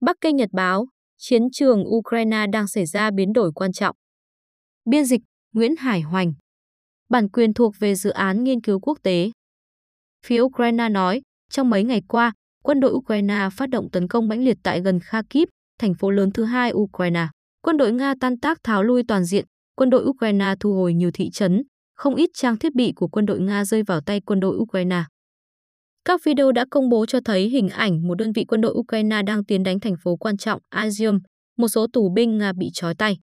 Bắc Kinh Nhật báo, chiến trường Ukraine đang xảy ra biến đổi quan trọng. Biên dịch Nguyễn Hải Hoành Bản quyền thuộc về dự án nghiên cứu quốc tế. Phía Ukraine nói, trong mấy ngày qua, quân đội Ukraine phát động tấn công mãnh liệt tại gần Kharkiv, thành phố lớn thứ hai Ukraine. Quân đội Nga tan tác tháo lui toàn diện, quân đội Ukraine thu hồi nhiều thị trấn, không ít trang thiết bị của quân đội Nga rơi vào tay quân đội Ukraine. Các video đã công bố cho thấy hình ảnh một đơn vị quân đội Ukraine đang tiến đánh thành phố quan trọng Izium, một số tù binh Nga bị trói tay.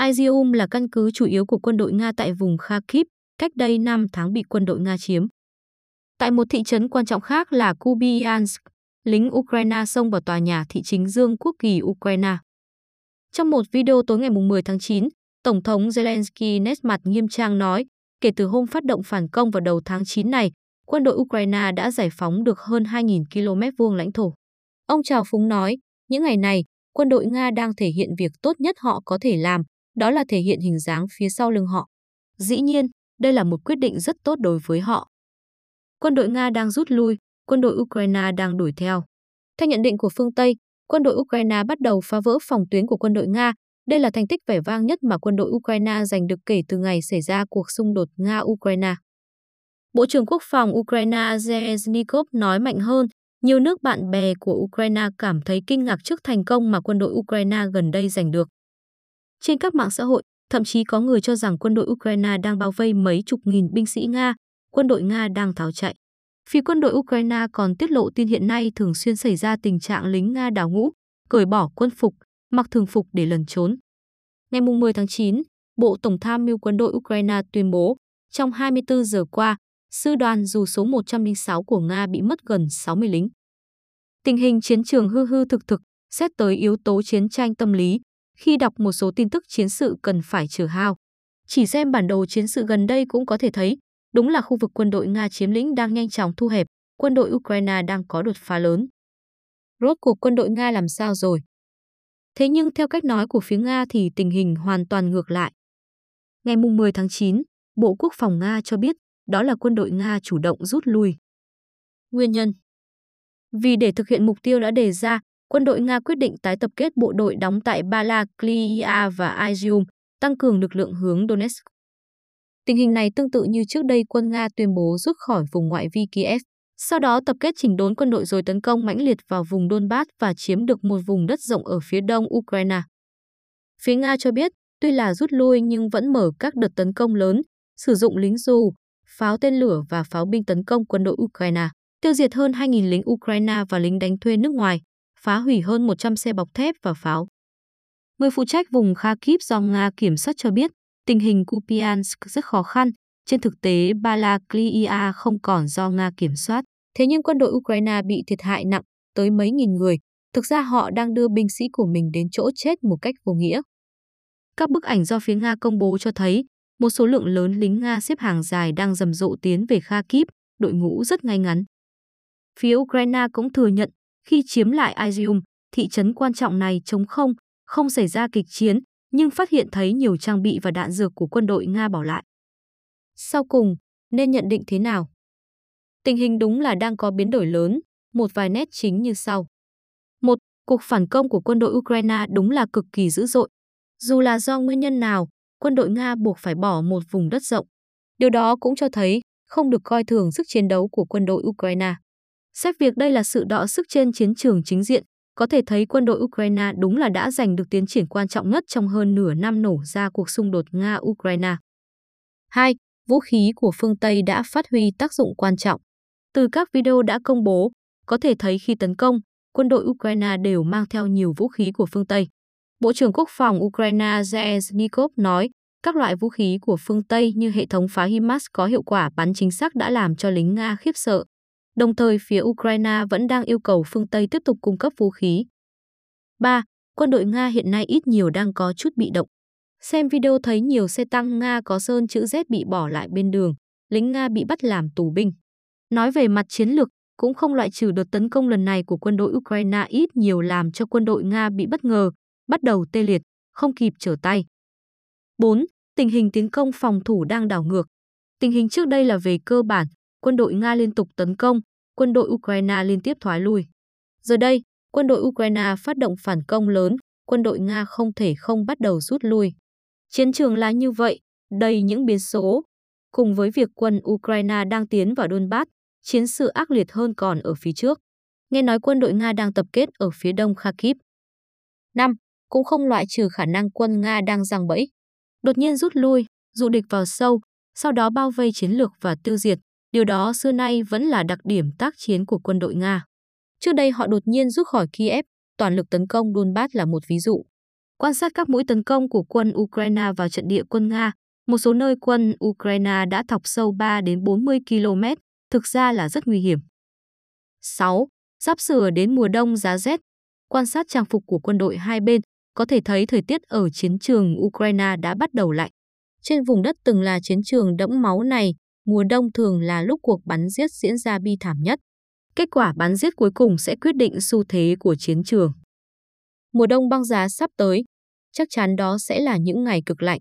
Izium là căn cứ chủ yếu của quân đội Nga tại vùng Kharkiv, cách đây 5 tháng bị quân đội Nga chiếm. Tại một thị trấn quan trọng khác là Kubiansk, lính Ukraine xông vào tòa nhà thị chính Dương quốc kỳ Ukraine. Trong một video tối ngày 10 tháng 9, Tổng thống Zelensky nét mặt nghiêm trang nói, kể từ hôm phát động phản công vào đầu tháng 9 này, quân đội Ukraine đã giải phóng được hơn 2.000 km vuông lãnh thổ. Ông Trào Phúng nói, những ngày này, quân đội Nga đang thể hiện việc tốt nhất họ có thể làm, đó là thể hiện hình dáng phía sau lưng họ. Dĩ nhiên, đây là một quyết định rất tốt đối với họ. Quân đội Nga đang rút lui, quân đội Ukraine đang đuổi theo. Theo nhận định của phương Tây, quân đội Ukraine bắt đầu phá vỡ phòng tuyến của quân đội Nga. Đây là thành tích vẻ vang nhất mà quân đội Ukraine giành được kể từ ngày xảy ra cuộc xung đột Nga-Ukraine. Bộ trưởng Quốc phòng Ukraine Zelensnikov nói mạnh hơn, nhiều nước bạn bè của Ukraine cảm thấy kinh ngạc trước thành công mà quân đội Ukraine gần đây giành được. Trên các mạng xã hội, thậm chí có người cho rằng quân đội Ukraine đang bao vây mấy chục nghìn binh sĩ Nga, quân đội Nga đang tháo chạy. Phía quân đội Ukraine còn tiết lộ tin hiện nay thường xuyên xảy ra tình trạng lính Nga đào ngũ, cởi bỏ quân phục, mặc thường phục để lẩn trốn. Ngày 10 tháng 9, Bộ Tổng tham mưu quân đội Ukraine tuyên bố, trong 24 giờ qua, sư đoàn dù số 106 của Nga bị mất gần 60 lính. Tình hình chiến trường hư hư thực thực, xét tới yếu tố chiến tranh tâm lý, khi đọc một số tin tức chiến sự cần phải trừ hao. Chỉ xem bản đồ chiến sự gần đây cũng có thể thấy, đúng là khu vực quân đội Nga chiếm lĩnh đang nhanh chóng thu hẹp, quân đội Ukraine đang có đột phá lớn. Rốt cuộc quân đội Nga làm sao rồi? Thế nhưng theo cách nói của phía Nga thì tình hình hoàn toàn ngược lại. Ngày 10 tháng 9, Bộ Quốc phòng Nga cho biết đó là quân đội Nga chủ động rút lui. Nguyên nhân Vì để thực hiện mục tiêu đã đề ra, quân đội Nga quyết định tái tập kết bộ đội đóng tại Balaklia và Izium, tăng cường lực lượng hướng Donetsk. Tình hình này tương tự như trước đây quân Nga tuyên bố rút khỏi vùng ngoại vi Kiev, sau đó tập kết chỉnh đốn quân đội rồi tấn công mãnh liệt vào vùng Donbass và chiếm được một vùng đất rộng ở phía đông Ukraine. Phía Nga cho biết, tuy là rút lui nhưng vẫn mở các đợt tấn công lớn, sử dụng lính dù, pháo tên lửa và pháo binh tấn công quân đội Ukraine, tiêu diệt hơn 2.000 lính Ukraine và lính đánh thuê nước ngoài, phá hủy hơn 100 xe bọc thép và pháo. Người phụ trách vùng Kharkiv do Nga kiểm soát cho biết, tình hình Kupiansk rất khó khăn. Trên thực tế, Balaklia không còn do Nga kiểm soát. Thế nhưng quân đội Ukraine bị thiệt hại nặng, tới mấy nghìn người. Thực ra họ đang đưa binh sĩ của mình đến chỗ chết một cách vô nghĩa. Các bức ảnh do phía Nga công bố cho thấy, một số lượng lớn lính Nga xếp hàng dài đang rầm rộ tiến về Kharkiv, đội ngũ rất ngay ngắn. Phía Ukraine cũng thừa nhận, khi chiếm lại Izium, thị trấn quan trọng này chống không, không xảy ra kịch chiến, nhưng phát hiện thấy nhiều trang bị và đạn dược của quân đội Nga bỏ lại. Sau cùng, nên nhận định thế nào? Tình hình đúng là đang có biến đổi lớn, một vài nét chính như sau. Một, cuộc phản công của quân đội Ukraine đúng là cực kỳ dữ dội. Dù là do nguyên nhân nào, quân đội Nga buộc phải bỏ một vùng đất rộng. Điều đó cũng cho thấy không được coi thường sức chiến đấu của quân đội Ukraine. Xét việc đây là sự đọ sức trên chiến trường chính diện, có thể thấy quân đội Ukraine đúng là đã giành được tiến triển quan trọng nhất trong hơn nửa năm nổ ra cuộc xung đột Nga-Ukraine. 2. Vũ khí của phương Tây đã phát huy tác dụng quan trọng. Từ các video đã công bố, có thể thấy khi tấn công, quân đội Ukraine đều mang theo nhiều vũ khí của phương Tây. Bộ trưởng Quốc phòng Ukraine Zelensnikov nói, các loại vũ khí của phương Tây như hệ thống phá HIMARS có hiệu quả bắn chính xác đã làm cho lính Nga khiếp sợ. Đồng thời phía Ukraine vẫn đang yêu cầu phương Tây tiếp tục cung cấp vũ khí. 3. Quân đội Nga hiện nay ít nhiều đang có chút bị động. Xem video thấy nhiều xe tăng Nga có sơn chữ Z bị bỏ lại bên đường, lính Nga bị bắt làm tù binh. Nói về mặt chiến lược, cũng không loại trừ đợt tấn công lần này của quân đội Ukraine ít nhiều làm cho quân đội Nga bị bất ngờ, bắt đầu tê liệt, không kịp trở tay. 4. Tình hình tiến công phòng thủ đang đảo ngược. Tình hình trước đây là về cơ bản, quân đội Nga liên tục tấn công, quân đội Ukraine liên tiếp thoái lui. Giờ đây, quân đội Ukraine phát động phản công lớn, quân đội Nga không thể không bắt đầu rút lui. Chiến trường là như vậy, đầy những biến số. Cùng với việc quân Ukraine đang tiến vào Donbass, chiến sự ác liệt hơn còn ở phía trước. Nghe nói quân đội Nga đang tập kết ở phía đông Kharkiv. 5. Cũng không loại trừ khả năng quân Nga đang giằng bẫy. Đột nhiên rút lui, dụ địch vào sâu, sau đó bao vây chiến lược và tiêu diệt. Điều đó xưa nay vẫn là đặc điểm tác chiến của quân đội Nga. Trước đây họ đột nhiên rút khỏi Kiev, toàn lực tấn công Donbass là một ví dụ. Quan sát các mũi tấn công của quân Ukraine vào trận địa quân Nga, một số nơi quân Ukraine đã thọc sâu 3 đến 40 km, thực ra là rất nguy hiểm. 6. Sắp sửa đến mùa đông giá rét. Quan sát trang phục của quân đội hai bên, có thể thấy thời tiết ở chiến trường Ukraine đã bắt đầu lạnh. Trên vùng đất từng là chiến trường đẫm máu này, mùa đông thường là lúc cuộc bắn giết diễn ra bi thảm nhất. Kết quả bắn giết cuối cùng sẽ quyết định xu thế của chiến trường. Mùa đông băng giá sắp tới, chắc chắn đó sẽ là những ngày cực lạnh.